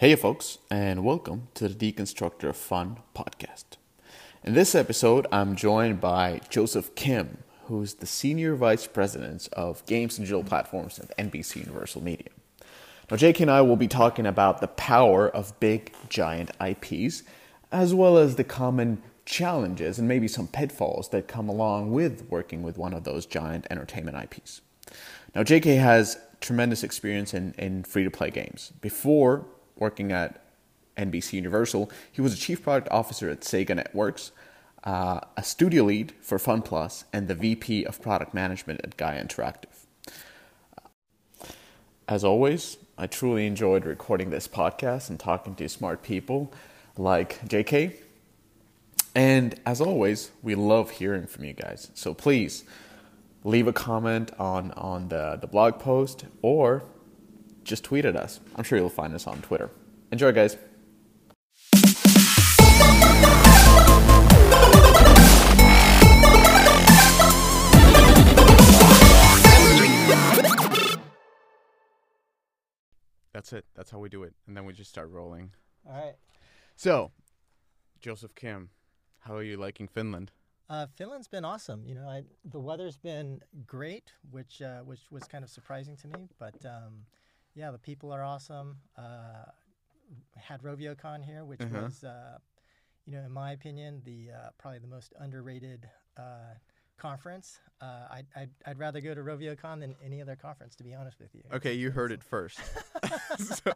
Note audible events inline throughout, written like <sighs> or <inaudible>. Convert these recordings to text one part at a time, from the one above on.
Hey, folks, and welcome to the Deconstructor of Fun podcast. In this episode, I'm joined by Joseph Kim, who's the Senior Vice President of Games and Digital Platforms at NBC Universal Media. Now, JK and I will be talking about the power of big, giant IPs, as well as the common challenges and maybe some pitfalls that come along with working with one of those giant entertainment IPs. Now, JK has tremendous experience in, in free to play games. Before working at NBC Universal, he was a chief product officer at Sega Networks, uh, a studio lead for FunPlus, and the VP of product management at Gaia Interactive. As always, I truly enjoyed recording this podcast and talking to smart people like JK. And as always, we love hearing from you guys. So please leave a comment on, on the, the blog post or just tweet at us. I'm sure you'll find us on Twitter. Enjoy, guys. That's it. That's how we do it. And then we just start rolling. All right. So, Joseph Kim, how are you liking Finland? Uh, Finland's been awesome. You know, I, the weather's been great, which uh, which was kind of surprising to me. But um, yeah, the people are awesome. Uh, had RovioCon here, which Uh-huh. was, uh, you know, in my opinion, the uh, probably the most underrated uh, conference. Uh, I'd, I'd I'd rather go to RovioCon than any other conference, to be honest with you. Okay, you heard it first. <laughs> <laughs> so,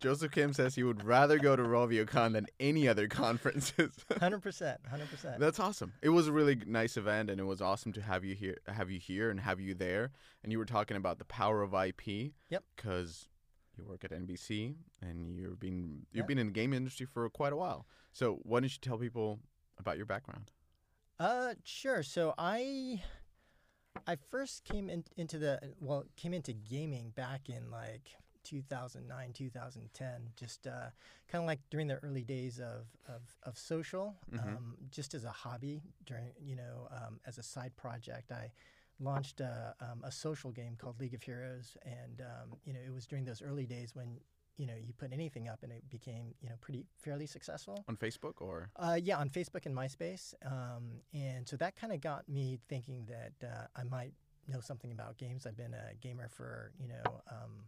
Joseph Kim says he would rather go to RovioCon than any other conferences. <laughs> Hundred percent, hundred percent. That's awesome. It was a really nice event, and it was awesome to have you here, have you here, and have you there. And you were talking about the power of IP. Yep. Because you work at NBC, and you've been you've Yep. been in the game industry for quite a while. So why don't you tell people about your background? Uh, sure. So I, I first came in, into the well, came into gaming back in like 2009, 2010. Just uh, kind of like during the early days of of, of social, Mhm. um, just as a hobby. During you know, um, as a side project, I launched a, um, a social game called League of Heroes, and um, you know, it was during those early days when you know you put anything up and it became you know pretty fairly successful. On Facebook or Uh, yeah, on Facebook and MySpace. Um, and so that kind of got me thinking that uh, I might know something about games. I've been a gamer for, you know, um,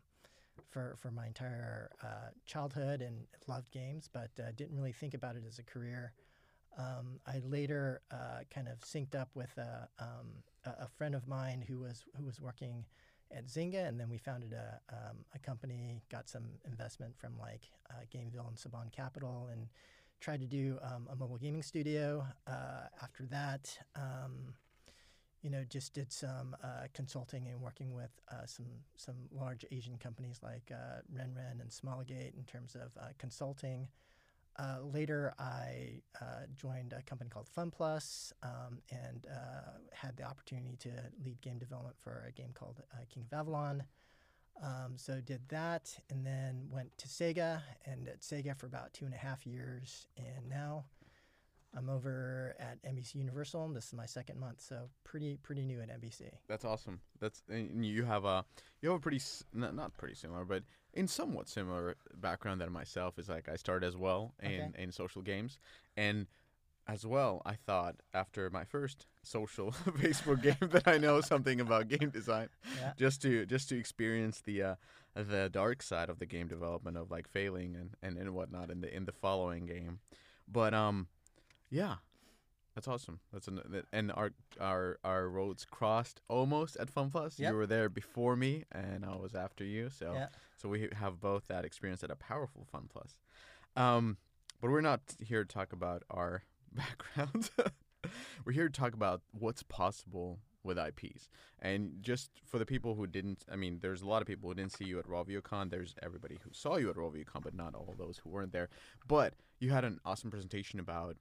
for, for my entire uh, childhood and loved games, but uh, didn't really think about it as a career. Um, I later uh, kind of synced up with a, um, a, a friend of mine who was who was working at Zynga, and then we founded a, um, a company, got some investment from like uh, Gameville and Saban Capital, and tried to do um, a mobile gaming studio. Uh, after that, um, you know, just did some uh, consulting and working with uh, some some large Asian companies like uh, RenRen and Smilegate in terms of uh, consulting. Uh, later, I uh, joined a company called FunPlus um, and uh, had the opportunity to lead game development for a game called uh, King of Avalon. Um, so did that, and then went to Sega, and at Sega for about two and a half years, and now I'm over at NBC Universal. And this is my second month, so pretty pretty new at NBC. That's awesome. That's and you have a you have a pretty not, not pretty similar, but in somewhat similar background than myself. Is like I started as well in in social games, and as well I thought after my first social <laughs> Facebook game that I know something about game design, Yeah. just to just to experience the uh, the dark side of the game development of like failing and, and, and whatnot in the in the following game, but um, yeah. That's awesome. That's an, that- and our our our roads crossed almost at FunPlus. Yep. You were there before me, and I was after you. So Yeah. so we have both that experience at a powerful FunPlus. Um, but we're not here to talk about our <laughs> backgrounds. we're here to talk about what's possible with IPs. And just for the people who didn't, I mean, there's a lot of people who didn't see you at RovioCon. There's everybody who saw you at RovioCon, but not all those who weren't there. But you had an awesome presentation about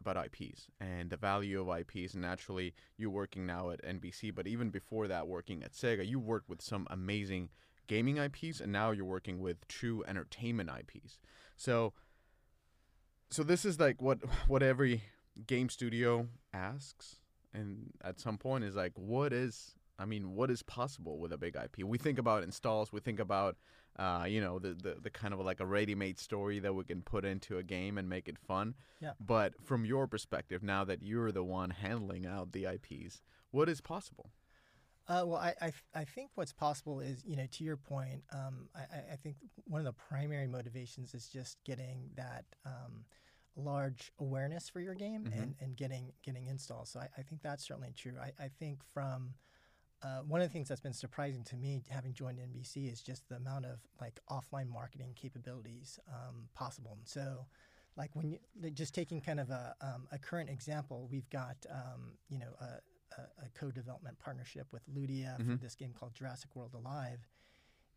about IPs and the value of IPs. And naturally, you're working now at NBC, but even before that, working at Sega, you worked with some amazing gaming IPs, and now you're working with true entertainment IPs. So, so this is like what what every game studio asks, and at some point is like, what is I mean, what is possible with a big IP? We think about installs, we think about Uh, you know, the, the the kind of like a ready-made story that we can put into a game and make it fun. Yeah. But from your perspective, now that you're the one handling out the IPs, what is possible? Uh, well, I, I, I think what's possible is, you know, to your point, um, I, I- think one of the primary motivations is just getting that um, large awareness for your game Mhm. and, and getting getting installs. So I, I think that's certainly true. I, I think from uh, one of the things that's been surprising to me, having joined NBC, is just the amount of like offline marketing capabilities um, possible. So, like when you just taking kind of a, um, a current example, we've got um, you know a, a, a co-development partnership with Ludia for Mhm. this game called Jurassic World Alive,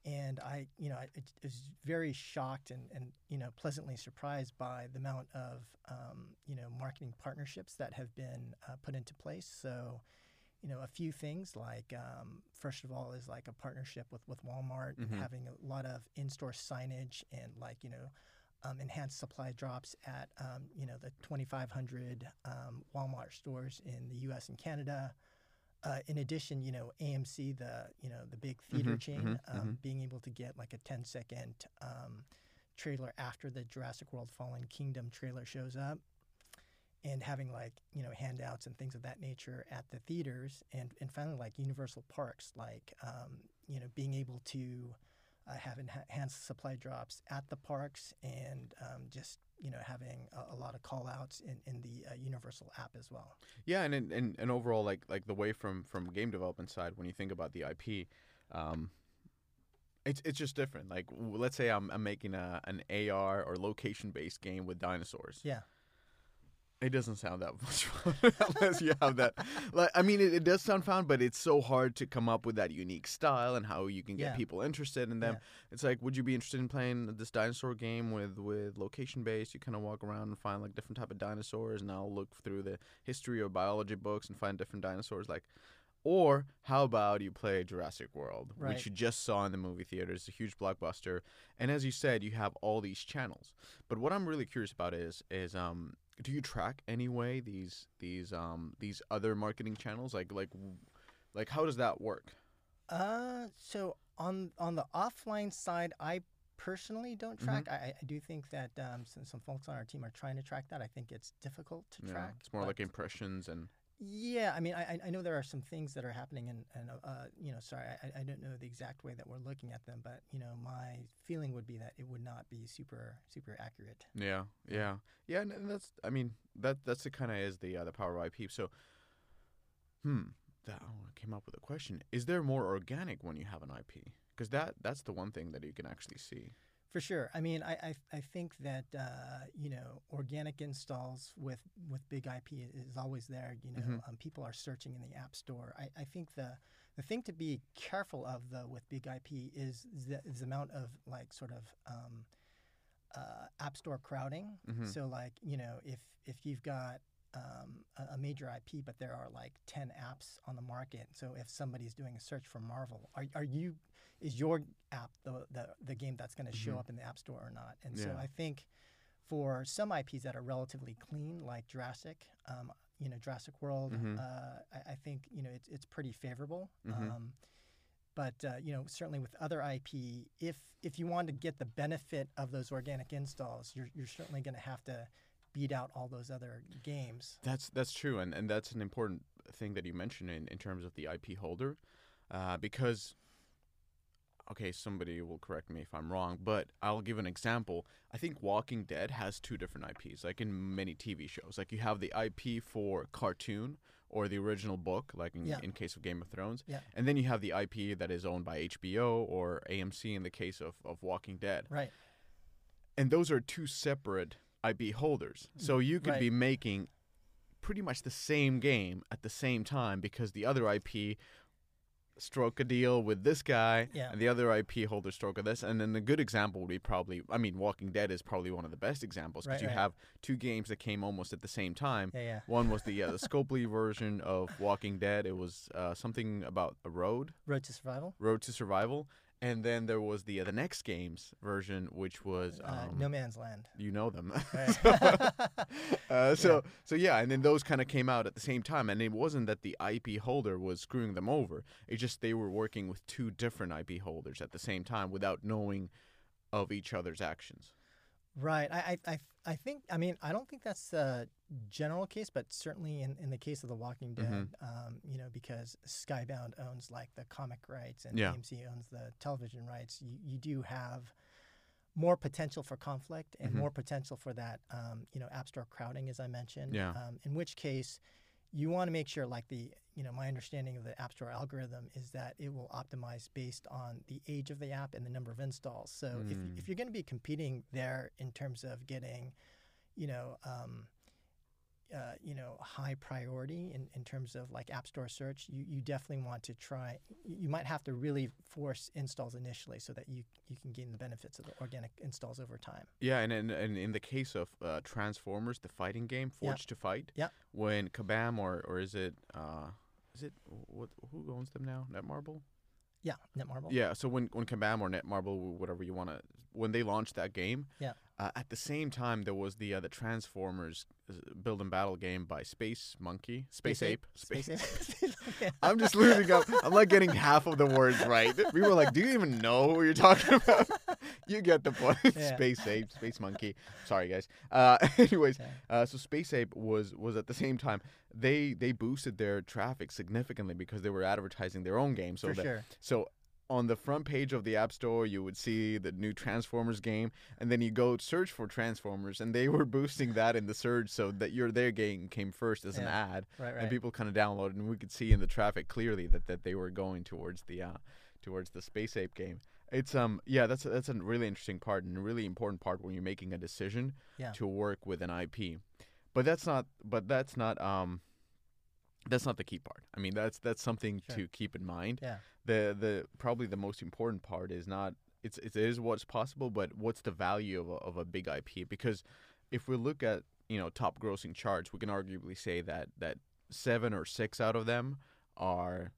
and I you know I was very shocked and, and you know pleasantly surprised by the amount of um, you know marketing partnerships that have been uh, put into place. So you know a few things like um, first of all is like a partnership with with Walmart and Mhm. having a lot of in-store signage and like you know um, enhanced supply drops at um, you know the 2,500 um, Walmart stores in the U.S. and Canada. Uh, in addition, you know AMC, the you know the big theater Mhm, chain, mhm, um, mhm. being able to get like a 10 second um, trailer after the Jurassic World Fallen Kingdom trailer shows up, and having like you know handouts and things of that nature at the theaters, and and finally like Universal Parks, like um, you know being able to uh, have enha- enhanced supply drops at the parks and um, just you know having a, a lot of call outs in, in the uh, universal app as well Yeah, and, and and and overall, like like the way from from game development side, when you think about the IP, um, it's it's just different. Like let's say I'm I'm making a an AR or location based game with dinosaurs. yeah It doesn't sound that <laughs> much fun unless you have that. Like I mean, it, it does sound fun, but it's so hard to come up with that unique style and how you can get Yeah. people interested in them. It's like, would you be interested in playing this dinosaur game with with location based? You kind of walk around and find like different type of dinosaurs, and I'll look through the history or biology books and find different dinosaurs. Like, or how about you play Jurassic World, Right. which you just saw in the movie theaters, a huge blockbuster, and as you said, you have all these channels. But what I'm really curious about is is um do you track anyway these these um these other marketing channels like like like how does that work? Uh, so on on the offline side, I personally don't Mm-hmm. track. I, I- I do think that um, some, some folks on our team are trying to track that. I think it's difficult to Yeah, track. it's more like impressions and Yeah, I mean, I, I- know there are some things that are happening, and, and uh, you know, sorry, I, I don't know the exact way that we're looking at them, but you know, my feeling would be that it would not be super super accurate. yeah yeah yeah and, and that's I mean that that's the kind of is the uh, the power of IP. So hmm that oh, I came up with a question. Is there more organic when you have an IP? Because that that's the one thing that you can actually see. For sure. I mean, I I, I think that uh, you know organic installs with with big IP is always there. You know, Mhm. um, people are searching in the app store. I, I think the the thing to be careful of though with big IP is the, is the amount of like sort of um, uh, app store crowding. Mhm. So like you know if if you've got um, a, a major IP, but there are like ten apps on the market. So if somebody's doing a search for Marvel, are are you is your app the the, the game that's going to show Mhm. up in the app store or not? And so I think for some IPs that are relatively clean, like Jurassic, um, you know Jurassic World, Mhm. uh, I, I think you know it's it's pretty favorable. Mhm. Um, but uh, you know certainly with other IP, if if you want to get the benefit of those organic installs, you're you're certainly going to have to beat out all those other games. That's that's true, and, and that's an important thing that you mentioned in, in terms of the IP holder, uh, because okay, somebody will correct me if I'm wrong, but I'll give an example. I think Walking Dead has two different IPs, like in many TV shows. Like you have the IP for cartoon or the original book, like in, Yeah. in case of Game of Thrones, Yeah. and then you have the IP that is owned by HBO or AMC in the case of, of Walking Dead Right. and those are two separate IP holders. Mm. So you could Right. be making pretty much the same game at the same time because the other IP stroke a deal with this guy Yeah. and the other IP holder stroke of this and then a good example would be probably I mean Walking Dead is probably one of the best examples because Right, you right. have two games that came almost at the same time Yeah. Yeah. one was the uh, the <laughs> Scopely version of Walking Dead it was uh, something about a road Road to Survival. Road to Survival, and then there was the uh, the Next Games version, which was um, uh, No Man's Land. you know them. Right. <laughs> <laughs> uh, so so yeah, and then those kind of came out at the same time, and it wasn't that the IP holder was screwing them over. It just they were working with two different IP holders at the same time without knowing of each other's actions. Right. I, I, I, I think. I mean, I don't think that's the general case, but certainly in, in the case of The Walking Dead, Mhm. um, you know, because Skybound owns like the comic rights and Yeah. AMC owns the television rights, you, you do have more potential for conflict and Mhm. more potential for that, um, you know, app store crowding, as I mentioned. Yeah. Um, in which case, you want to make sure, like the, you know, my understanding of the App Store algorithm is that it will optimize based on the age of the app and the number of installs. So if, Mm. if you're going to be competing there in terms of getting, you know, um, uh, you know, high priority in, in terms of like App Store search, you, you definitely want to try. You might have to really force installs initially so that you you can gain the benefits of the organic installs over time. Yeah, and in, and in the case of uh, Transformers, the fighting game, Yeah. Forged to Fight, Yeah. when Kabam or or is it uh, is it what who owns them now? Netmarble. Yeah, Netmarble. Yeah, so when when Kabam or Netmarble, whatever you want to, when they launched that game, Yeah. Uh, at the same time there was the uh, the Transformers uh, build and battle game by Space Monkey, Space, Ape, Space Ape. <laughs> <laughs> I'm just losing up. I'm like getting half of the words right. We were like, "Do you even know what you're talking <laughs> about?" you get the point. Yeah. Space Ape, Space Monkey. Sorry, guys. Uh, anyways, uh, so Space Ape was was at the same time they they boosted their traffic significantly because they were advertising their own game. So For that sure. so on the front page of the App Store, you would see the new Transformers game, and then you go search for Transformers, and they were boosting that in the search so that your their game came first as an ad, Right, right. and people kind of downloaded, and we could see in the traffic clearly that, that they were going towards the uh, towards the Space Ape game. It's um yeah that's a, that's a really interesting part and a really important part when you're making a decision Yeah. to work with an IP, but that's not but that's not um that's not the key part. I mean that's that's something Sure. to keep in mind Yeah. the the probably the most important part is not it's it is what's possible, but what's the value of a, of a big IP? Because if we look at you know top grossing charts, we can arguably say that that seven or six out of them are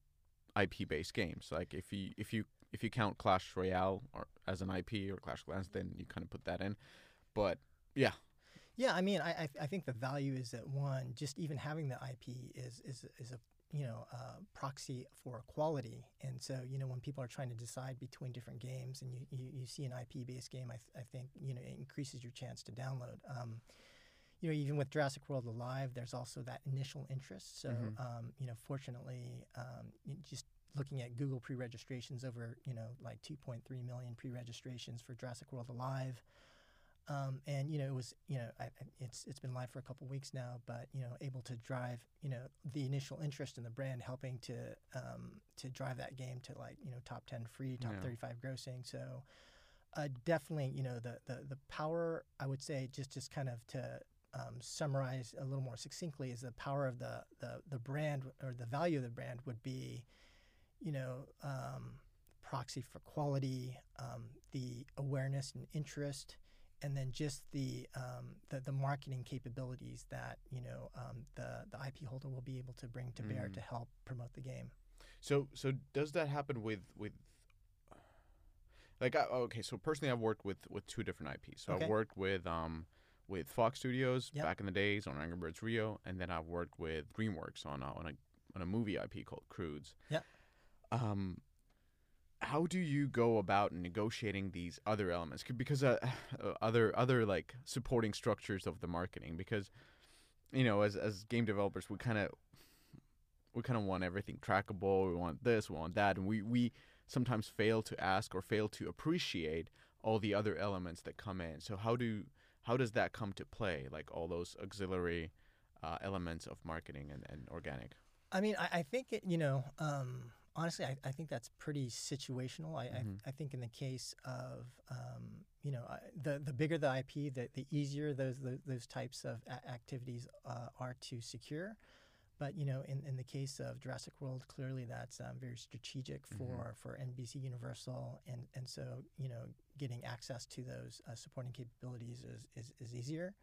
IP based games. Like if you if you if you count Clash Royale or as an IP or Clash of Clans, then you kind of put that in. But yeah, Yeah, I mean, I, I I think the value is that one, just even having the IP is is is a you know uh, proxy for quality, and so you know when people are trying to decide between different games, and you, you, you see an IP based game, I, th- I think you know it increases your chance to download. Um, you know, even with Jurassic World Alive, there's also that initial interest. So, Mhm. um, you know, fortunately, um, just looking at Google pre-registrations over, you know, like 2.3 million pre-registrations for Jurassic World Alive. Um, and you know, it was you know, I, it's it's been live for a couple weeks now, but you know, able to drive you know the initial interest in the brand, helping to um, to drive that game to like you know top ten free, top Yeah. thirty five grossing. So uh, definitely, you know, the, the the power I would say just just kind of to um, summarize a little more succinctly is the power of the, the the brand or the value of the brand would be, you know. Um, proxy for quality, um, the awareness and interest, and then just the, um, the the marketing capabilities that you know um, the the IP holder will be able to bring to bear Mm. to help promote the game. So so does that happen with with like I, okay so personally I've worked with with two different IPs. So Okay. I've worked with um with Fox Studios Yep. back in the days on Angry Birds Rio, and then I've worked with DreamWorks on a, on a on a movie IP called Croods. Yeah. Um, how do you go about negotiating these other elements? Because uh, <sighs> uh, other other like supporting structures of the marketing. Because you know, as as game developers, we kind of we kind of want everything trackable. We want this, we want that, and we we sometimes fail to ask or fail to appreciate all the other elements that come in. So how do how does that come to play? Like all those auxiliary uh, elements of marketing and, and organic. I mean, I, I think it, you know, um, honestly, I, I think that's pretty situational. I, Mhm. I, I think in the case of, um, you know, I- the the bigger the IP, the, the easier those those, those types of activities uh, are to secure. But you know, in, in the case of Jurassic World, clearly that's um, very strategic for, for NBC Universal, and, and so you know, getting access to those uh, supporting capabilities is, is, is easier.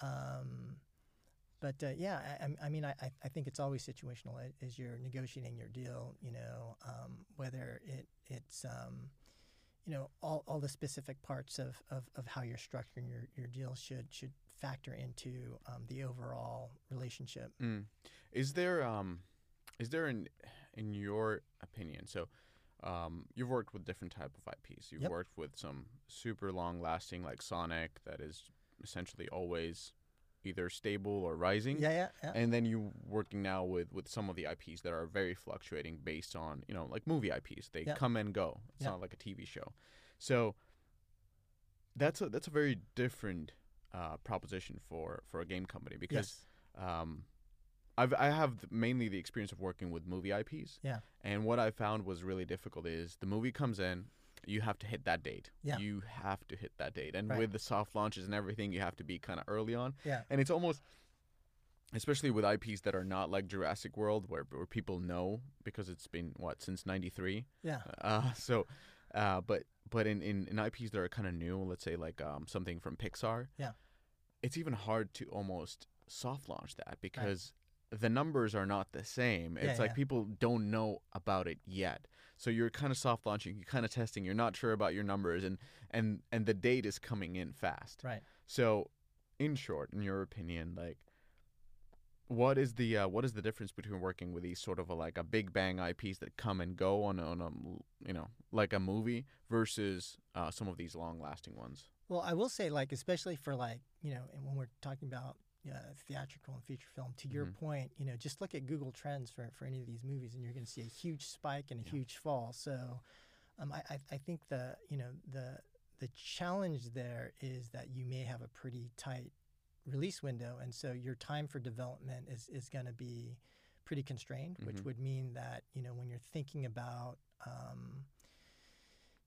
Um, but uh, yeah, I, I- mean, I, I- I think it's always situational as you're negotiating your deal. You know, um, whether it it's um, you know all, all the specific parts of, of, of how you're structuring your, your deal should should factor into um, the overall relationship. Mm. Is there um, is there in in your opinion? So, um, you've worked with different type of IPs. You've Yep. worked with some super long lasting like Sonic that is essentially always either stable or rising. Yeah, yeah, yeah. And then you working now with with some of the IPs that are very fluctuating based on you know like movie IPs. They Yeah. come and go. It's Yeah. not like a TV show. So that's a that's a very different uh, proposition for for a game company because yes. um, I've I have mainly the experience of working with movie IPs. Yeah. And what I found was really difficult is the movie comes in, you have to hit that date. Yeah. You have to hit that date, and Right. with the soft launches and everything, you have to be kind of early on. Yeah. And it's almost, especially with IPs that are not like Jurassic World, where where people know because it's been what since '93. Yeah. Uh, <laughs> so, uh, but but in, in, in IPs that are kind of new, let's say like um, something from Pixar, Yeah. it's even hard to almost soft launch that because the numbers are not the same. Yeah, It's like yeah. people don't know about it yet. So you're kind of soft launching, you're kind of testing, you're not sure about your numbers, and and and the date is coming in fast. Right. So, in short, in your opinion, like, what is the uh, what is the difference between working with these sort of a, like a big bang IPs that come and go on a, on a you know like a movie versus uh, some of these long lasting ones? Well, I will say, like, especially for like, you know, and when we're talking about uh, theatrical and feature film, to your Mhm. point, you know, just look at Google Trends for, for any of these movies, and you're going to see a huge spike and a Yeah. huge fall. So, um, I, I, I think the, you know, the the challenge there is that you may have a pretty tight release window, and so your time for development is is going to be pretty constrained, which Mhm. would mean that you know when you're thinking about um,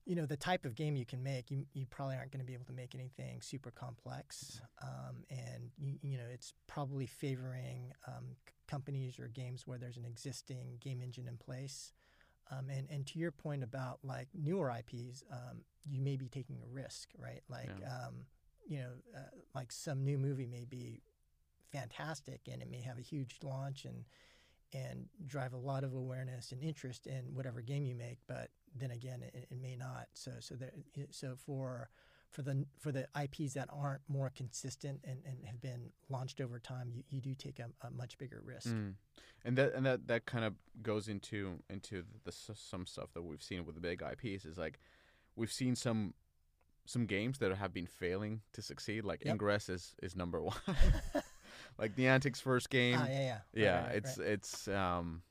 you know the type of game you can make you, you probably aren't going to be able to make anything super complex um, and you, you know it's probably favoring um, c- companies or games where there's an existing game engine in place um, and, and to your point about like newer ips um, you may be taking a risk right like Yeah. um, you know uh, like some new movie may be fantastic and it may have a huge launch and and drive a lot of awareness and interest in whatever game you make. But then again, it, it may not. So so there, so for for the for the IPs that aren't more consistent and, and have been launched over time, you, you do take a, a much bigger risk. Mm. And that and that that kind of goes into into the, s some stuff that we've seen with the big IPs is like we've seen some some games that have been failing to succeed. Like Yep. Ingress is is number <laughs> one. <laughs> like Niantic's first game. Ah, yeah, yeah, yeah, right, right, it's it's um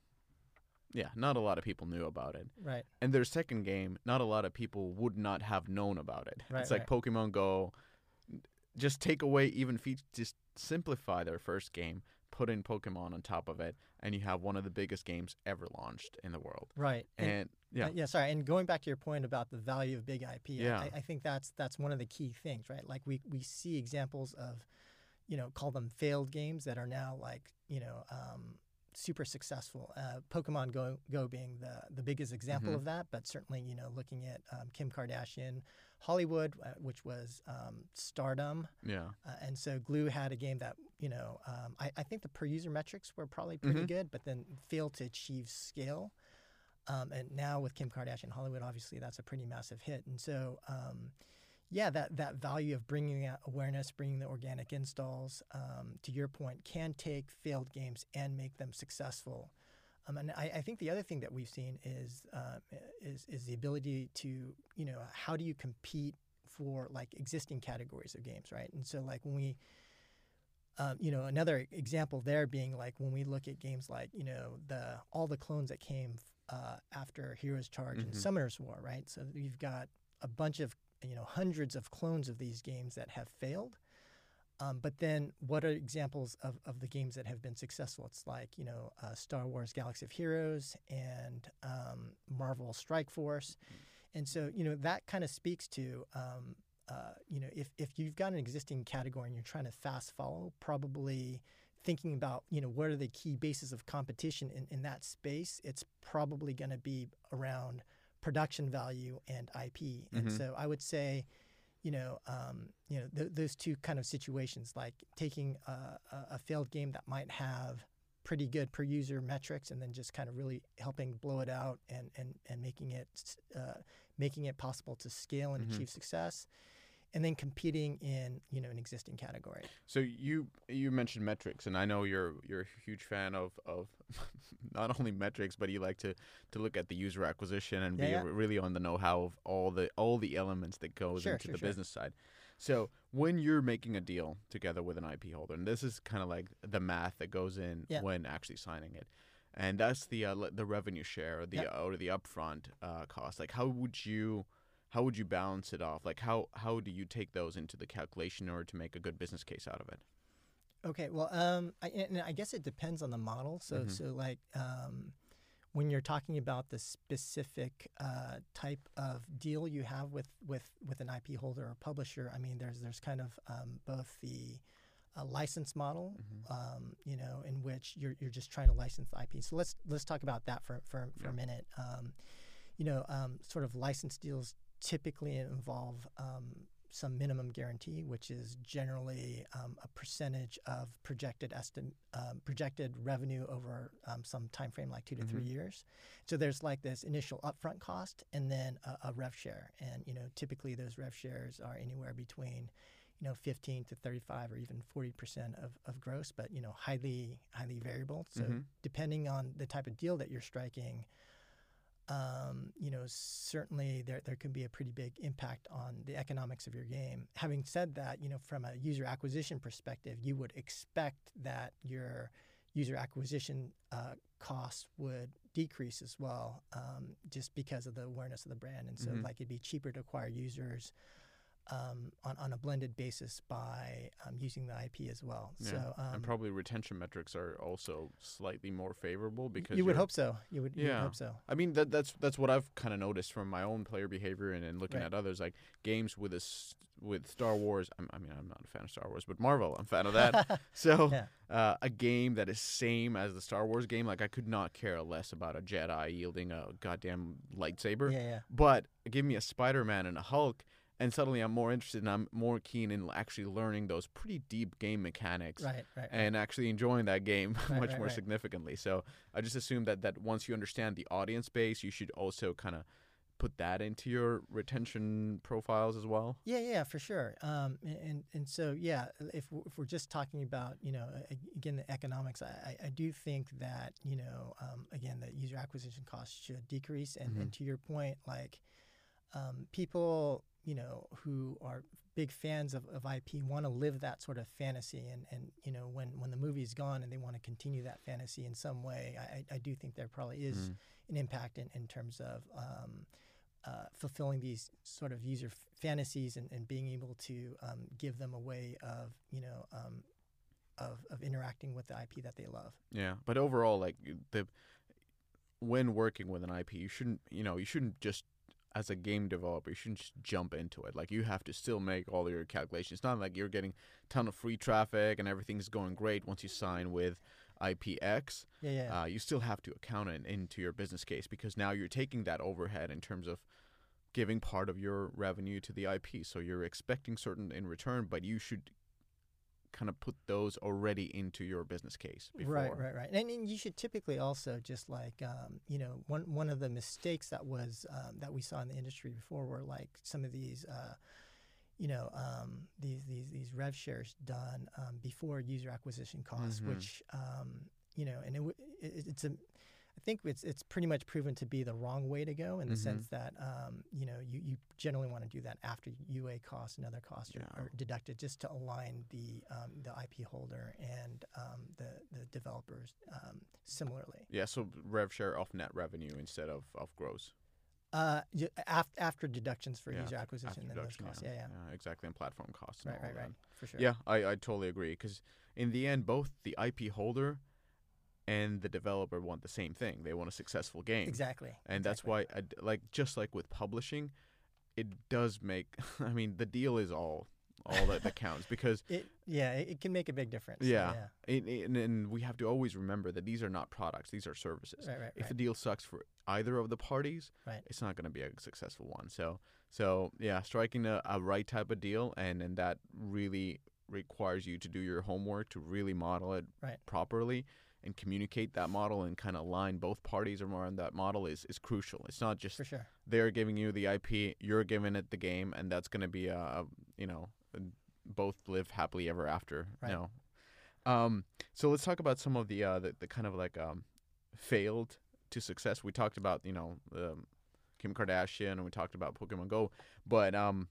yeah, not a lot of people knew about it. right. And their second game, not a lot of people would not have known about it. Right, it's like Pokemon Go. Just take away even features, just simplify their first game, put in Pokemon on top of it, and you have one of the biggest games ever launched in the world. right. And- And yeah, Uh, yeah, sorry. And going back to your point about the value of big IP, I- Yeah. I, I think that's that's one of the key things, right? Like we we see examples of, you know, call them failed games that are now like you know um, super successful. Uh, Pokemon Go Go being the the biggest example Mhm. of that, but certainly you know looking at um, Kim Kardashian, Hollywood, uh, which was um, Stardom, yeah, uh, and so Glu had a game that you know um, I, I think the per user metrics were probably pretty Mhm. good, but then failed to achieve scale. Um, and now with Kim Kardashian Hollywood, obviously that's a pretty massive hit. And so, um, yeah, that that value of bringing out awareness, bringing the organic installs, um, to your point, can take failed games and make them successful. Um, and I, I think the other thing that we've seen is uh, is is the ability to you know how do you compete for like existing categories of games, right? And so like when we um, you know, another example there being like when we look at games like you know the all the clones that came uh, after Heroes Charge and Mhm. Summoner's War, right? So you've got a bunch of you know hundreds of clones of these games that have failed. Um, but then, what are examples of, of the games that have been successful? It's like you know uh, Star Wars: Galaxy of Heroes and um, Marvel Strike Force, and so you know that kind of speaks to um, uh, you know if if you've got an existing category and you're trying to fast follow, probably thinking about you know what are the key bases of competition in, in that space. It's probably going to be around production value and IP, and Mhm. so I would say you know, um, you know, th- those two kind of situations, like taking a, a, failed game that might have pretty good per user metrics, and then just kind of really helping blow it out and and and making it uh, making it possible to scale and Mhm. achieve success, and then competing in you know an existing category. So you you mentioned metrics, and I know you're you're a huge fan of of <laughs> not only metrics, but you like to to look at the user acquisition and Yeah, be yeah. really on the know-how of all the all the elements that goes Sure, into sure, the sure. business side. So when you're making a deal together with an IP holder, and this is kind of like the math that goes in Yeah. when actually signing it, and that's the uh, the revenue share or the Yeah. or the upfront uh, cost. Like how would you how would you balance it off? Like how how do you take those into the calculation in order to make a good business case out of it? Okay, well, um, I, and I guess it depends on the model. So, Mhm. so like um, when you're talking about the specific uh, type of deal you have with, with, with an IP holder or publisher, I mean, there's there's kind of um, both the uh, license model, Mm-hmm. um, you know, in which you're, you're just trying to license the IP. So let's let's talk about that for for, for Yeah. a minute. Um, you know, um, sort of license deals typically involve um, some minimum guarantee, which is generally um, a percentage of projected estim- um, projected revenue over um, some time frame, like 2 to three years. So there's like this initial upfront cost, and then a, a rev share, and you know typically those rev shares are anywhere between you know 15 to 35 or even 40 percent of, of gross, but you know highly highly variable. So Mhm. depending on the type of deal that you're striking, um, you know, certainly there, there can be a pretty big impact on the economics of your game. Having said that, you know, from a user acquisition perspective, you would expect that your user acquisition uh, costs would decrease as well, um, just because of the awareness of the brand. And so, Mhm. like, it'd be cheaper to acquire users um, on, on a blended basis by um, using the IP as well. Yeah. So, um, and probably retention metrics are also slightly more favorable because you would hope so. You would, you would Yeah. hope so. I mean that that's that's what I've kind of noticed from my own player behavior and, and looking Right. at others like games with this with Star Wars. I'm, I mean I'm not a fan of Star Wars, but Marvel I'm a fan of that. <laughs> so Yeah. uh, a game that is same as the Star Wars game, like I could not care less about a Jedi wielding a goddamn lightsaber. Yeah, yeah. But give me a Spider Man and a Hulk, and suddenly I'm more interested and I'm more keen in actually learning those pretty deep game mechanics Right, right. right. and actually enjoying that game <laughs> much more significantly. So I just assume that that once you understand the audience base, you should also kind of put that into your retention profiles as well. Yeah, yeah, for sure. Um, and, and so yeah, if if we're just talking about you know again the economics, I, I- do think that you know um, again the user acquisition costs should decrease. And, and to your point, like um, people you know who are big fans of, of IP want to live that sort of fantasy, and, and you know when when the movie's gone and they want to continue that fantasy in some way, I, I do think there probably is Mm. an impact in, in terms of um, uh, fulfilling these sort of user f- fantasies and, and being able to um, give them a way of you know um, of, of interacting with the IP that they love. Yeah, but overall, like the when working with an IP, you shouldn't, you know, you shouldn't just as a game developer, you shouldn't just jump into it. Like you have to still make all your calculations. It's not like you're getting a ton of free traffic and everything's going great once you sign with IPX. Yeah, yeah, Uh, you still have to account it into your business case because now you're taking that overhead in terms of giving part of your revenue to the IP. So you're expecting certain in return, but you should kind of put those already into your business case before. right, right, right. And, and you should typically also just like um, you know one one of the mistakes that was um, that we saw in the industry before were like some of these. Uh, you know um, these these these rev shares done um, before user acquisition costs, Mhm. which um, you know, and it, it it's a I think it's it's pretty much proven to be the wrong way to go in the Mhm. sense that um, you know you, you generally want to do that after UA costs and other costs are, Yeah. are deducted just to align the um, the IP holder and um, the the developers um, similarly. Yeah, so rev share off net revenue instead of, of gross. Uh, after, after deductions for Yeah, user acquisition and those costs, yeah, yeah, exactly, and platform costs. And right, all right, that. right, for sure. Yeah, I, I totally agree because in the end, both the IP holder and the developer want the same thing. They want a successful game. exactly. and that's why I like just like with publishing it does make <laughs> i mean the deal is all all that, that counts because <laughs> It yeah, it, it can make a big difference. Yeah. yeah. it, it- and, and we have to always remember that these are not products; these are services. Right, right, If right. the deal sucks for either of the parties, Right. it's not going to be a successful one. So, so yeah, striking a, a right type of deal, and and that really requires you to do your homework to really model it Right. properly and communicate that model and kind of align both parties around that model is is crucial. It's not just for sure. they're giving you the IP, you're giving it the game, and that's going to be a, a you know both live happily ever after. Right. You know. Um, so let's talk about some of the uh, the, the kind of like um, failed to success. We talked about you know um, Kim Kardashian, and we talked about Pokemon Go, but um,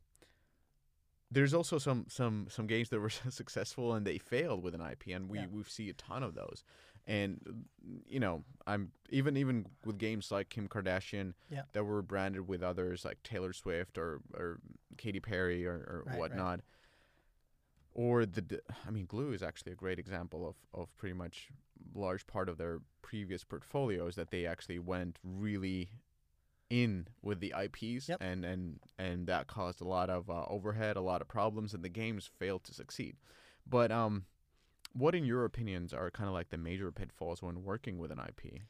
there's also some some some games that were <laughs> successful and they failed with an IP, and we Yeah. we see a ton of those. And you know, I'm even even with games like Kim Kardashian Yeah. that were branded with others like Taylor Swift or or Katy Perry or, or Right, right. whatnot. Or the i mean, Glu is actually a great example of of pretty much large part of their previous portfolios that they actually went really in with the IPs Yep. and and and that caused a lot of uh, overhead, a lot of problems, and the games failed to succeed. But um, what in your opinions are kind of like the major pitfalls when working with an IP?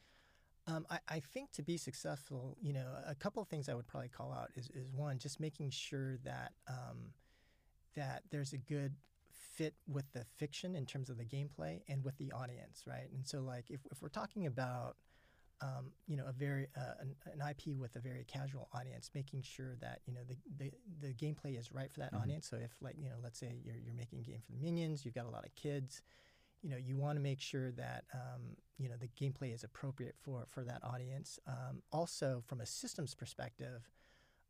Um, I, I think to be successful, you know, a couple of things I would probably call out is, is one, just making sure that um, that there's a good fit with the fiction in terms of the gameplay and with the audience, right? And so, like, if, if we're talking about um, you know, a very uh, an, an IP with a very casual audience, making sure that you know the the, the gameplay is right for that Mhm. audience. So if like you know, let's say you're you're making a game for the minions, you've got a lot of kids, you know, you want to make sure that um, you know the gameplay is appropriate for for that audience. Um, also, from a systems perspective.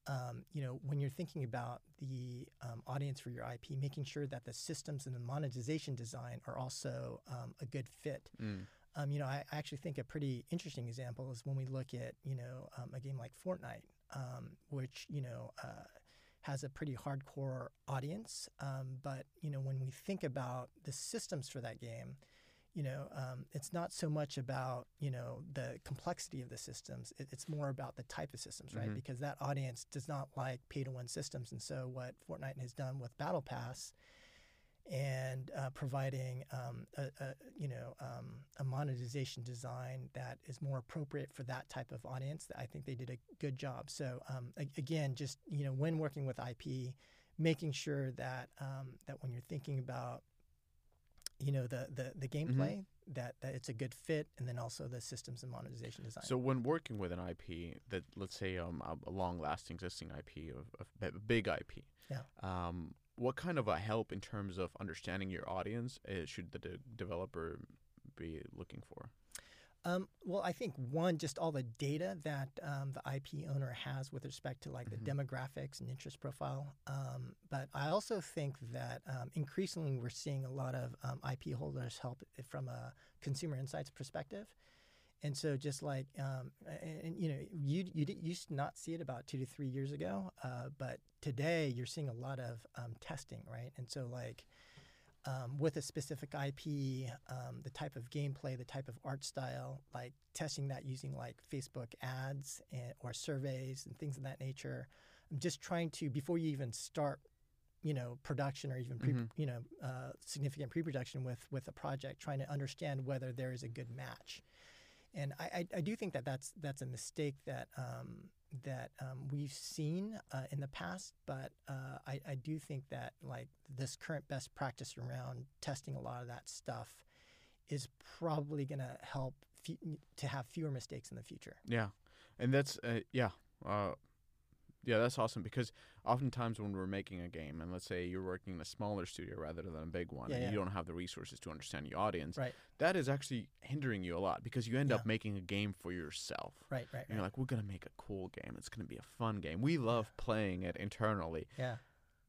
Um, you know, when you're thinking about the um, audience for your IP, making sure that the systems and the monetization design are also um, a good fit. Mm. Um, you know, I I actually think a pretty interesting example is when we look at you know um, a game like Fortnite, um, which you know uh, has a pretty hardcore audience. Um, but you know, when we think about the systems for that game, you know, um, it's not so much about you know the complexity of the systems. It, it's more about the type of systems, right? Mhm. Because that audience does not like pay-to-win systems, and so what Fortnite has done with Battle Pass and uh, providing um, a, a you know um, a monetization design that is more appropriate for that type of audience. I think they did a good job. So um, a- again, just you know when working with IP, making sure that um, that when you're thinking about you know the the, the gameplay that, that it's a good fit, and then also the systems and monetization design. So when working with an IP that let's say um a- long-lasting existing IP of, of a big IP, Yeah. What kind of a help in terms of understanding your audience uh, should the de- developer be looking for? Um, well, I think one, just all the data that um, the IP owner has with respect to like Mhm. the demographics and interest profile. Um, but I also think that um, increasingly we're seeing a lot of um, IP holders help from a consumer insights perspective. And so, just like, um, and, and, you know, you you did, used to not see it about two to three years ago, uh, but today you're seeing a lot of um, testing, right? And so, like, um, with a specific IP, um, the type of gameplay, the type of art style, like testing that using like Facebook ads and, or surveys and things of that nature. I'm just trying to before you even start, you know, production or even pre, Mhm. you know uh, significant pre-production with with a project, trying to understand whether there is a good match. And I, I, I do think that that's that's a mistake that um, that um, we've seen uh, in the past, but uh, I, I do think that like this current best practice around testing a lot of that stuff is probably going to help to have fewer mistakes in the future. Yeah, and that's uh, yeah, uh, yeah, that's awesome because oftentimes when we're making a game, and let's say you're working in a smaller studio rather than a big one, Yeah, and yeah. you don't have the resources to understand your audience, Right. that is actually hindering you a lot because you end up making a game for yourself. Right, right, And you're right. like, we're gonna make a cool game. It's gonna be a fun game. We love playing it internally. Yeah.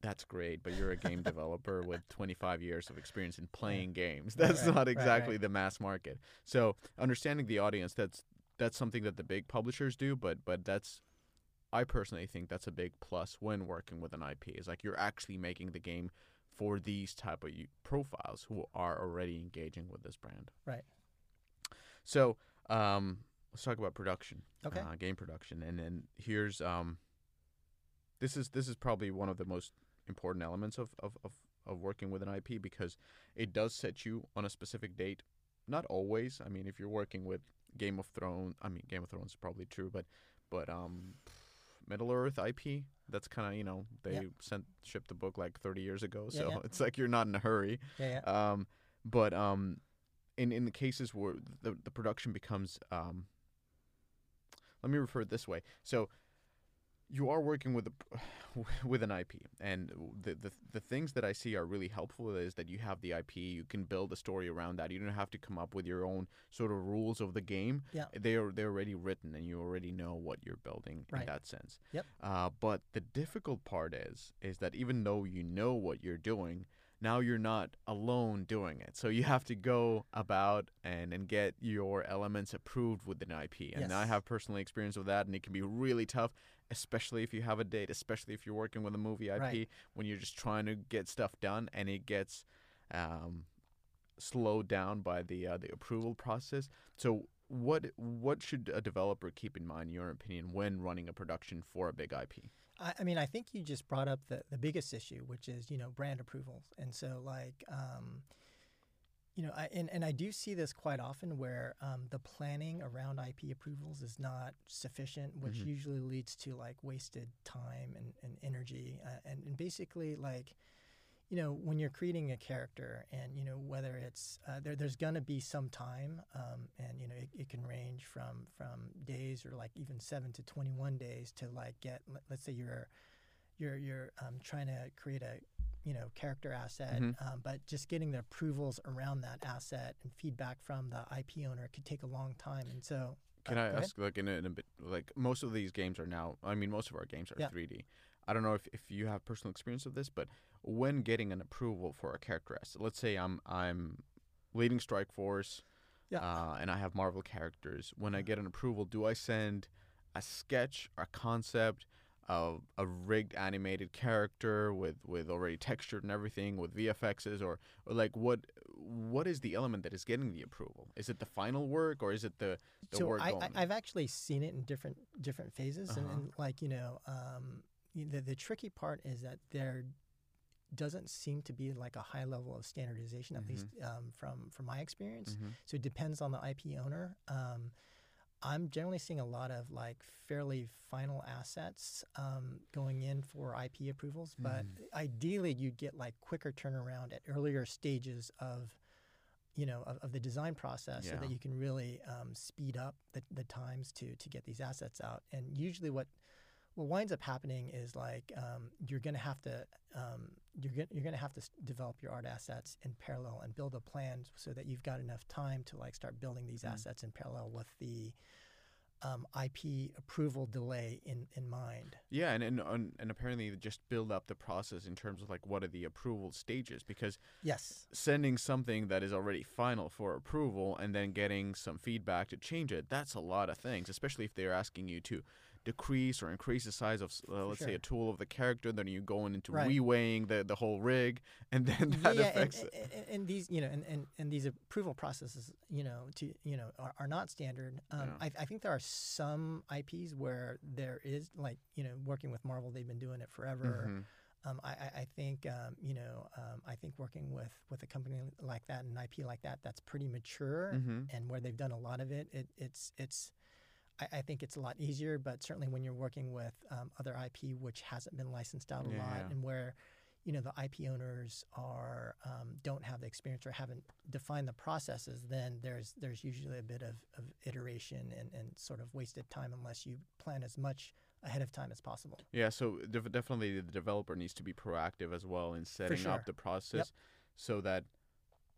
That's great, but you're a game <laughs> developer with 25 years of experience in playing games. That's right, not exactly right. the mass market. So understanding the audience, that's that's something that the big publishers do, but but that's I personally think that's a big plus when working with an IP. Is like you're actually making the game for these type of profiles who are already engaging with this brand. Right. So um, let's talk about production Okay. uh, game production, and then here's um, this is this is probably one of the most important elements of, of, of, of working with an IP because it does set you on a specific date. Not always. I mean, if you're working with Game of Thrones, I mean Game of Thrones is probably true, but but um, Middle Earth IP, that's kind of you know they Yeah. sent shipped the book like 30 years ago, Yeah, so yeah. <laughs> it's like you're not in a hurry. Yeah, yeah. Um, but um, in in the cases where the the production becomes um, let me refer it this way. So you are working with a, <sighs> with an IP, and the, the the things that I see are really helpful is that you have the IP, you can build a story around that. You don't have to come up with your own sort of rules of the game. Yeah. they are they're already written, and you already know what you're building Right. in that sense. Yep. Uh, but the difficult part is is that even though you know what you're doing, now you're not alone doing it. So you have to go about and, and get your elements approved with an IP. And I have personal experience with that, and it can be really tough, especially if you have a date, especially if you're working with a movie IP, Right. when you're just trying to get stuff done and it gets um, slowed down by the uh, the approval process. So what what should a developer keep in mind, in your opinion, when running a production for a big IP? I, I mean, I think you just brought up the, the biggest issue, which is you know brand approvals, and so like um, you know, I, and and I do see this quite often where um, the planning around IP approvals is not sufficient, which Mhm. usually leads to like wasted time and, and energy, uh, and and basically like. You know, when you're creating a character, and you know whether it's uh, there, there's gonna be some time, um, and you know it, it can range from from days or like even seven to 21 days to like get. let- Let's say you're you're you're um, trying to create a you know character asset, Mhm. um, but just getting the approvals around that asset and feedback from the IP owner could take a long time. And so, Can uh, I go ahead. ask, like, in a, in a bit, like, most of these games are now, I mean, most of our games are Yeah. 3D. I don't know if, if you have personal experience of this, but when getting an approval for a character asset, let's say I'm I'm leading Strike Force, Yeah. uh, and I have Marvel characters. When I get an approval, do I send a sketch, a concept, of a rigged animated character with, with already textured and everything, with VFXs, or, or like what what is the element that is getting the approval? Is it the final work, or is it the the so work I? I, I've actually seen it in different different phases, and, Uh-huh. and like you know, um, the the tricky part is that there doesn't seem to be like a high level of standardization, at least Mm-hmm. um, from from my experience. Mhm. So it depends on the IP owner. Um, I'm generally seeing a lot of like fairly final assets um, going in for IP approvals, but Mm-hmm. ideally you'd get like quicker turnaround at earlier stages of, you know, of, of the design process, so that you can really um, speed up the, the times to to get these assets out. And usually what what winds up happening is like um, you're going to have to um, you're going you're going to have to develop your art assets in parallel and build a plan so that you've got enough time to like start building these Mm. assets in parallel with the um, IP approval delay in in mind. Yeah, and, and and and apparently just build up the process in terms of like what are the approval stages because Yes. sending something that is already final for approval and then getting some feedback to change it that's a lot of things especially if they're asking you to decrease or increase the size of uh, let's say a tool of the character then you go into Right. reweighing the the whole rig <laughs> and then that yeah, affects and, it and, and these, you know, and, and, and these approval processes, you know, to you know, are, are not standard. Um, Yeah. I, I think there are some IPs where there is, like, you know, working with Marvel, they've been doing it forever. Mhm. Um, I, I- think, um, you know, um, I think working with with a company like that, and an IP like that, that's pretty mature, Mhm. and where they've done a lot of it, it it's it's. I, I think it's a lot easier, but certainly when you're working with um, other IP which hasn't been licensed out a Yeah, lot, yeah. and where you know the IP owners are um, don't have the experience or haven't defined the processes, then there's there's usually a bit of, of iteration and, and sort of wasted time unless you plan as much ahead of time as possible. Yeah, so def- definitely the developer needs to be proactive as well in setting sure. up the process so that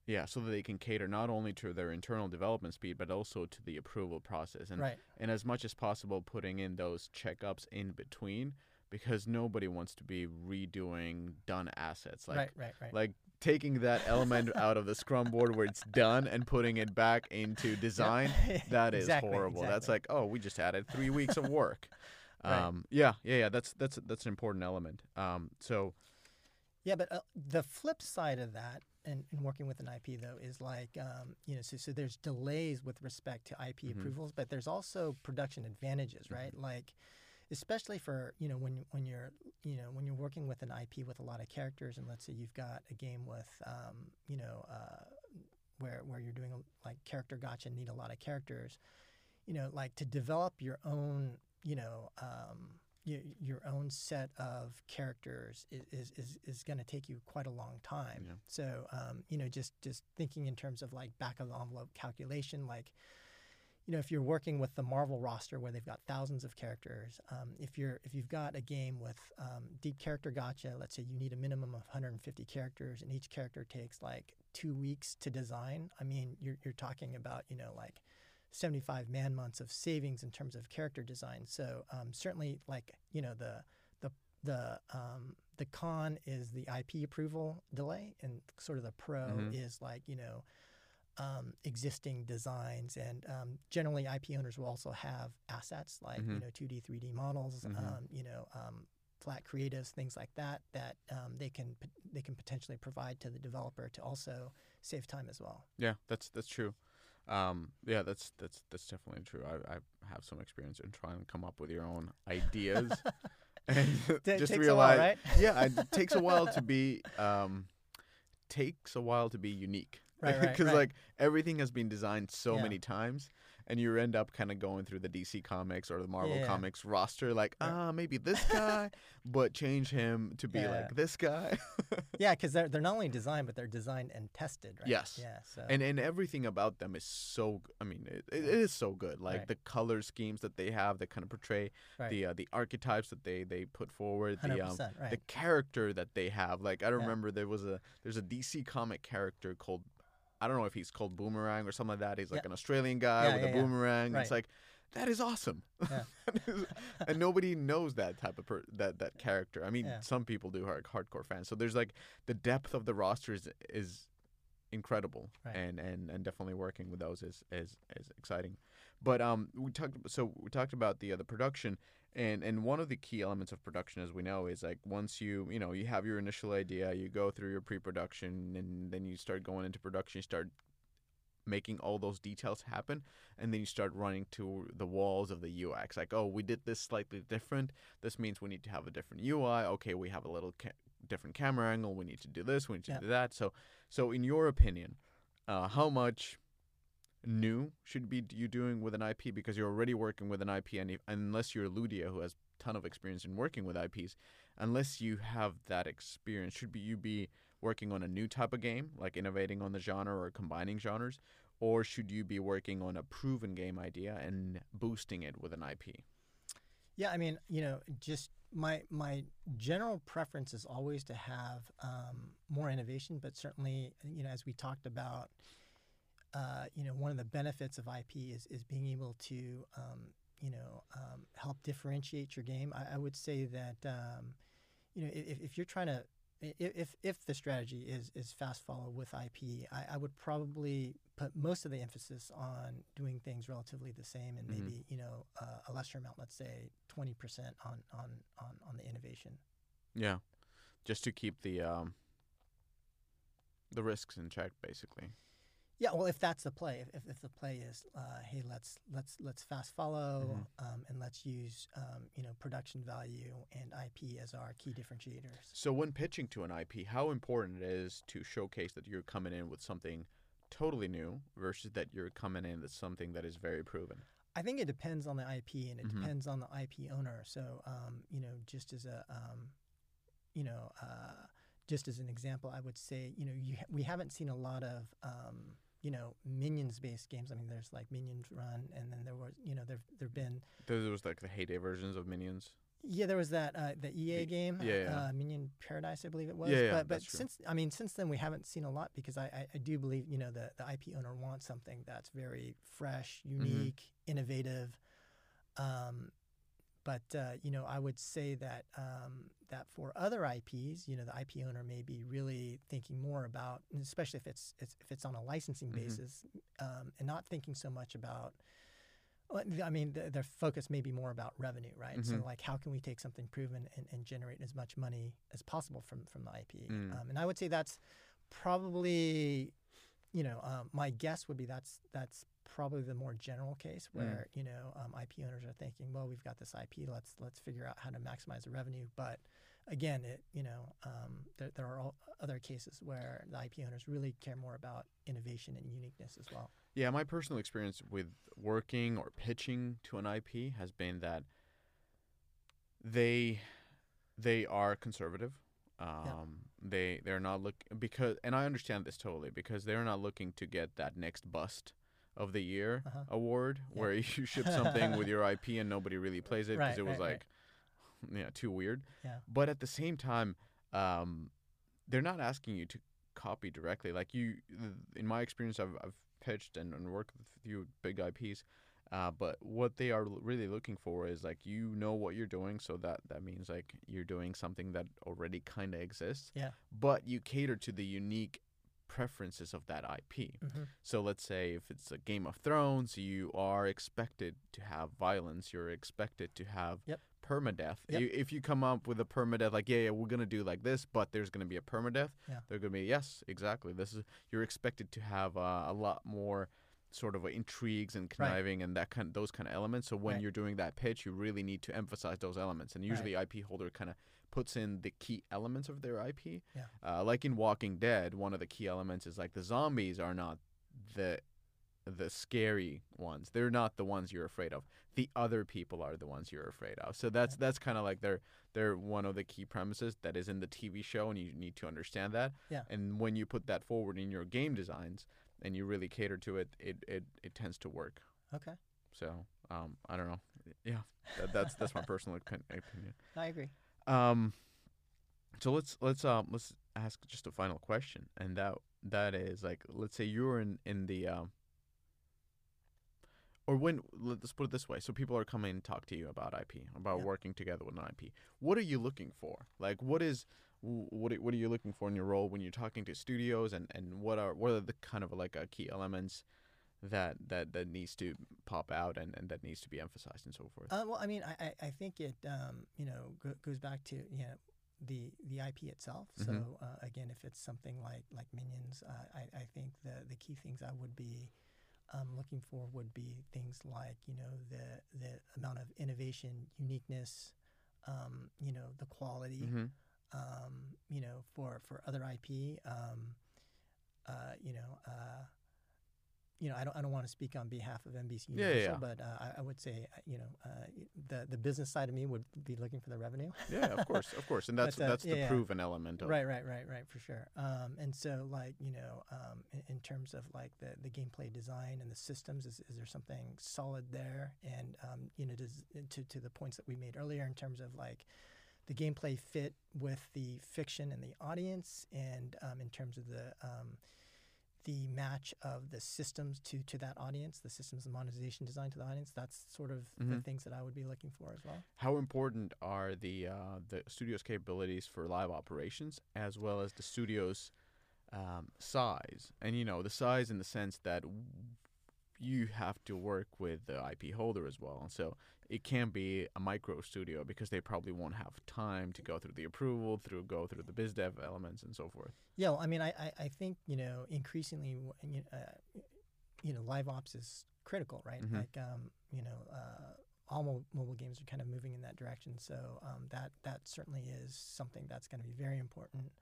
yeah, so that they can cater not only to their internal development speed but also to the approval process and right. and as much as possible putting in those checkups in between because nobody wants to be redoing done assets like right. Right. Right. like taking that element <laughs> out of the scrum board where it's done and putting it back into <laughs> design that is Exactly, horrible. That's like, oh, we just added three <laughs> weeks of work. Right. Um, yeah, yeah, yeah. That's that's that's an important element. Um, so Yeah, but uh, the flip side of that, and, and working with an IP though, is like um, you know, so, so there's delays with respect to IP Mhm. approvals, but there's also production advantages, right? Like especially for you know when when you're you know when you're working with an IP with a lot of characters, and let's say you've got a game with um, you know uh, where where you're doing like character gacha and need a lot of characters, you know, like to develop your own you know. Um, your, your own set of characters is is, is, is going to take you quite a long time. Yeah. So um, you know, just just thinking in terms of like back of the envelope calculation, like you know, if you're working with the Marvel roster where they've got thousands of characters, um, if you're if you've got a game with um, deep character gacha, let's say you need a minimum of 150 characters, and each character takes like two weeks to design. I mean, you're you're talking about you know like 75 man months of savings in terms of character design. So um, certainly, like you know, the the the um, the con is the IP approval delay, and sort of the pro Mhm. is like you know. Um, existing designs and um, generally IP owners will also have assets like you Mhm. know 2D 3D models Mhm. um, you know um, flat creatives things like that that um, they can they can potentially provide to the developer to also save time as well Yeah, that's that's true. Um, yeah, that's that's that's definitely true. I I have some experience in trying to come up with your own ideas, <laughs> and just takes a while, realize, right? yeah, it takes a while to <laughs> be um, takes a while to be unique, Right, right, <laughs> Because right. like everything has been designed so Yeah. many times, and you end up kind of going through the DC Comics or the Marvel Yeah. Comics roster, like Right. ah, maybe this <laughs> guy, but change him to be Yeah. like this guy. <laughs> yeah because they're, they're not only designed but they're designed and tested right Yes. yeah so and and everything about them is so I mean it, it is so good like Right. the color schemes that they have that kind of portray right. the uh, the archetypes that they they put forward 100% the um the character that they have like i remember there was a there's a dc comic character called i don't know if he's called boomerang or something like that. He's like Yeah. an australian guy Yeah, with yeah, a boomerang. It's like that is awesome. <laughs> And nobody knows that type of per- that that character. I mean some people do hard hardcore fans. So there's like the depth of the roster is is incredible Right. and and and definitely working with those is is is exciting. But um we talked so we talked about the uh, the production and and one of the key elements of production as we know is like once you you know you have your initial idea you go through your pre-production and then you start going into production you start making all those details happen and then you start running to the walls of the UX like oh we did this slightly different. This means we need to have a different UI okay we have a little ca- different camera angle. We need to do this. We need to Yeah. do that. So so in your opinion uh, how much new should be you doing with an IP because you're already working with an IP and unless you're Ludia who has ton of experience in working with IPs unless you have that experience should be you be working on a new type of game like innovating on the genre or combining genres or should you be working on a proven game idea and boosting it with an IP Yeah, I mean, you know, just my my general preference is always to have um, more innovation, but certainly, you know, as we talked about, uh, you know, one of the benefits of IP is is being able to, um, you know, um, help differentiate your game. I, I would say that, um, you know, if, if you're trying to if if the strategy is is fast follow with IP, I, I would probably put most of the emphasis on doing things relatively the same, and Mhm. maybe you know uh, a lesser amount, let's say twenty percent on on on on the innovation. yeah just to keep the um the risks in check basically Yeah, well, if that's the play, if, if, the play is, uh, hey, let's let's let's fast follow, um, and let's use um, you know production value and IP as our key differentiators. So when pitching to an IP, how important it is to showcase that you're coming in with something totally new versus that you're coming in with something that is very proven. I think it depends on the IP and it Mhm. depends on the IP owner. So, um, you know, just as a, um, you know, uh, just as an example, I would say, you know, you we haven't seen a lot of, um, you know, minions-based games. I mean, there's like Minions Rush, and then there was, you know, there there've been, Those was like the heyday versions of Minions. yeah, there was that uh, the EA game, yeah, yeah. Uh, Minion Paradise, I believe it was. Yeah, yeah, but but that's true. since I mean, since then we haven't seen a lot because I, I, I do believe you know the the IP owner wants something that's very fresh, Mm-hmm. unique, innovative. Um, but uh, you know, I would say that um, that for other IPs, you know, the IP owner may be really thinking more about, especially if it's, it's if it's on a licensing Mhm. basis, um, and not thinking so much about. I mean, the, their focus may be more about revenue, right? So, Mhm. like, how can we take something proven and, and generate as much money as possible from from the IP? Mm. Um, and I would say that's probably, you know, um, my guess would be that's that's probably the more general case Mm. where you know um, IP owners are thinking, well, we've got this IP, let's let's figure out how to maximize the revenue. But again, it you know um, there there are all other cases where the IP owners really care more about innovation and uniqueness as well. Yeah, my personal experience with working or pitching to an IP has been that they they are conservative. Um, They they're not look because, and I understand this totally because they're not looking to get that next bust of the year Uh-huh. award Yeah. where you <laughs> ship something with your IP and nobody really plays it because Right, it was right, right. like <laughs> yeah too weird. Yeah. But at the same time, um, they're not asking you to copy directly. Like you, in my experience, I've, I've pitched and, and worked with a few big IPs. Uh, but what they are really looking for is like you know what you're doing, so that that means like you're doing something that already kind of exists. Yeah. But you cater to the unique preferences of that IP. hmm So let's say if it's a Game of Thrones, you are expected to have violence. You're expected to have Yep. permadeath. Yep. You, if you come up with a permadeath, like yeah, yeah, we're gonna do like this, but there's gonna be a permadeath. Yeah. They're gonna be yes, exactly. This is you're expected to have uh, a lot more sort of intrigues and Right. conniving and that kind of, those kind of elements. So when Right. you're doing that pitch, you really need to emphasize those elements. And usually, IP holder kind of puts in the key elements of their IP. Yeah. Uh, like in Walking Dead, one of the key elements is like the zombies are not the the scary ones. They're not the ones you're afraid of. The other people are the ones you're afraid of. So that's that's kind of like they're they're one of the key premises that is in the TV show, and you need to understand that. Yeah. And when you put that forward in your game designs and you really cater to it, it it, it tends to work. Okay, So um, I don't know. Yeah, that, that's that's my personal opinion. I agree. Um, so let's let's um let's ask just a final question, and that that is like let's say you're in in the um. Or when let's put it this way, so people are coming and talk to you about IP, about Yeah. working together with an IP. What are you looking for? Like, what is what are, what are you looking for in your role when you're talking to studios, and, and what are what are the kind of like uh, key elements that that that needs to pop out and, and that needs to be emphasized and so forth. Uh, well, I mean, I, I, think it um, you know go, goes back to you know the the IP itself. Mhm. So uh, again, if it's something like like Minions, uh, I I think the the key things I would be um, looking for would be things like you know the the amount of innovation, uniqueness, um, you know the quality, hmm um, you know for for other IP. Um, uh, you know. You know, I don't. I don't want to speak on behalf of NBC Yeah, yeah, Universal, yeah. but uh, I, I would say, uh, you know, uh, the the business side of me would be looking for the revenue. Yeah, of course, of <laughs> course, and that's But, uh, that's the yeah, yeah. proven element of right, right, right, right, for sure. Um, and so, like, you know, um, in, in terms of like the, the gameplay design and the systems, is, is there something solid there? And um, you know, does to to the points that we made earlier in terms of like the gameplay fit with the fiction and the audience, and um, in terms of the um, the match of the systems to to that audience, the systems and monetization design to the audience. That's sort of the Mhm. things that I would be looking for as well. How important are the uh, the studio's capabilities for live operations as well as the studio's um, size? And you know, the size in the sense that you have to work with the IP holder as well. So it can be a micro studio because they probably won't have time to go through the approval, through go through the biz dev elements and so forth. Yeah, well, I mean, I, I, I think you know increasingly, you know, uh, you know, live ops is critical, right? Mhm. Like, um, you know, uh, all mo- mobile games are kind of moving in that direction. So um, that that certainly is something that's going to be very important.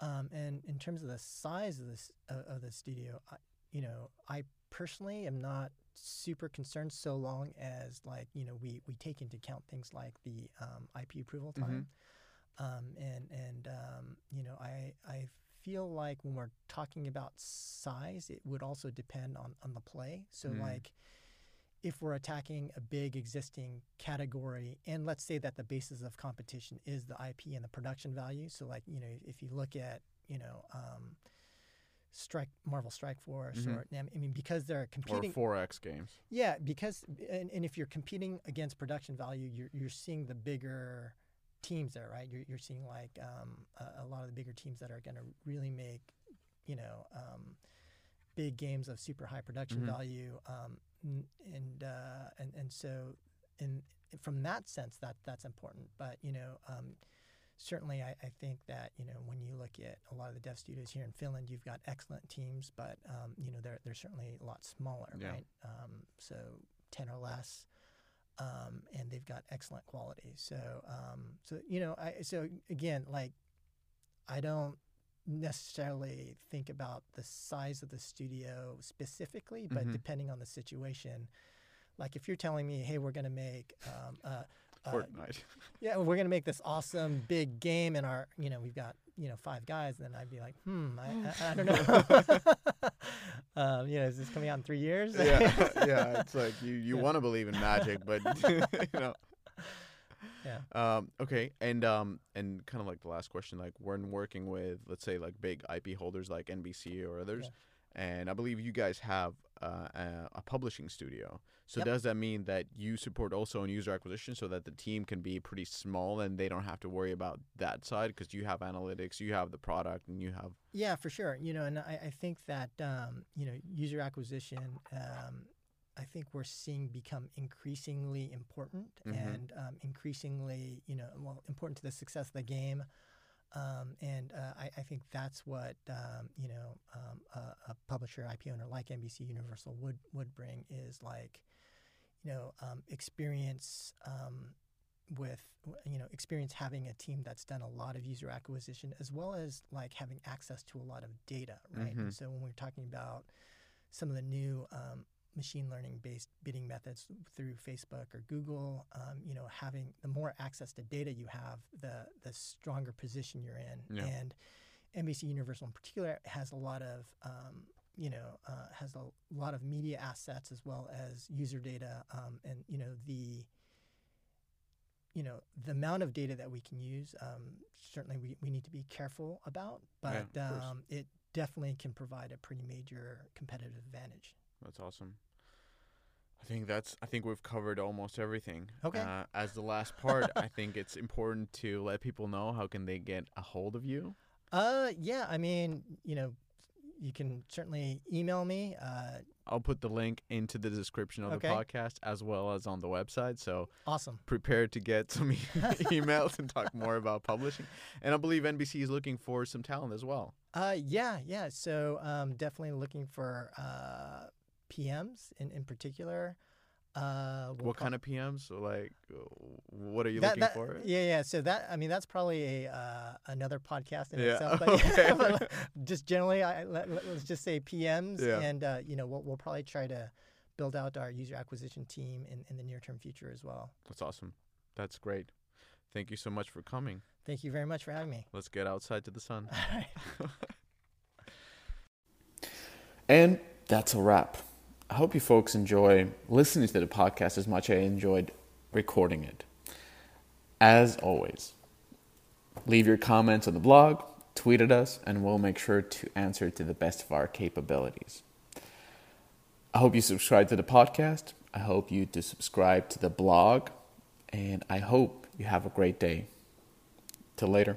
Um, and in terms of the size of this uh, of the studio, I, you know, I personally am not super concerned so long as like you know we we take into account things like the um, IP approval Mhm. time, um, and and um, you know I I feel like when we're talking about size, it would also depend on on the play. So Mm. like if we're attacking a big existing category, and let's say that the basis of competition is the IP and the production value. So like you know if you look at you know. Um, Strike Marvel Strike Force, Mhm. or I mean, because they're Or competing. 4X games. Yeah, because and, and if you're competing against production value, you're you're seeing the bigger teams there, right? You're you're seeing like um, a, a lot of the bigger teams that are going to really make, you know, um, big games of super high production Mhm. value, um, and uh, and and so in from that sense that that's important. But you know, um, certainly I, I think that you know when you look at a lot of the dev studios here in Finland, you've got excellent teams, but um, you know they're they're certainly a lot smaller, Yeah. right? Um, so ten or less, um, and they've got excellent quality. So um, so you know I so again like I don't necessarily think about the size of the studio specifically, but Mhm. depending on the situation. Like if you're telling me, hey, we're going to make um, Fortnite. <laughs> yeah, we're gonna make this awesome big game, and our, you know, we've got, you know, five guys. and Then I'd be like, hmm, I, I, I don't know. <laughs> um, you know, is this coming out in three years? yeah, yeah. It's like you you <laughs> Yeah. want to believe in magic, but you know. Yeah. Um. Okay. And um. And kind of like the last question, like when working with, let's say, like big IP holders like NBC or others, and I believe you guys have uh, a, a publishing studio. So Yep. does that mean that you support also in user acquisition, so that the team can be pretty small and they don't have to worry about that side because you have analytics, you have the product, and you have Yeah, for sure. You know, and I, I think that um, you know user acquisition. Um, I think we're seeing become increasingly important Mhm. and um, increasingly, you know, well, important to the success of the game. Um, and uh, I, I think that's what um, you know um, a, a publisher IP owner like NBC Universal would would bring is like, you know, um, experience um, with you know experience having a team that's done a lot of user acquisition as well as like having access to a lot of data right Mhm. and so when we're talking about some of the new um, machine learning based bidding methods through facebook or google um, you know having the more access to data you have the the stronger position you're in Yeah. and nbc universal in particular has a lot of um, you know uh, has a lot of media assets as well as user data um, and you know the you know the amount of data that we can use um, certainly we, we need to be careful about but course. um, it definitely can provide a pretty major competitive advantage That's awesome. I think that's. I think we've covered almost everything. Okay. Uh, as the last part, I think it's important to let people know how can they get a hold of you. uh yeah i mean you know you can certainly email me uh, I'll put the link into the description of Okay. the podcast as well as on the website. So awesome prepare to get some e- <laughs> <laughs> emails and talk more about publishing. And I believe NBC is looking for some talent as well. uh, yeah yeah so um, definitely looking for uh, pms in, in particular uh, we'll what pro- kind of PMs? So like, uh, what are you that, looking that- for? Yeah, yeah. So that I mean that's probably a uh, another podcast in Yeah, itself. <laughs> But, okay. <laughs> but just generally, I, let, let- let's just say PMs, Yeah. and uh, you know we'll we'll probably try to build out our user acquisition team in, in the near term future as well. That's awesome. That's great. Thank you so much for coming. Thank you very much for having me. Let's get outside to the sun. <laughs> All right. And that's a wrap. I hope you folks enjoy listening to the podcast as much as I enjoyed recording it. As always, leave your comments on the blog, tweet at us, and we'll make sure to answer to the best of our capabilities. I hope you subscribe to the podcast. I hope you to subscribe to the blog, and I hope you have a great day. Till later.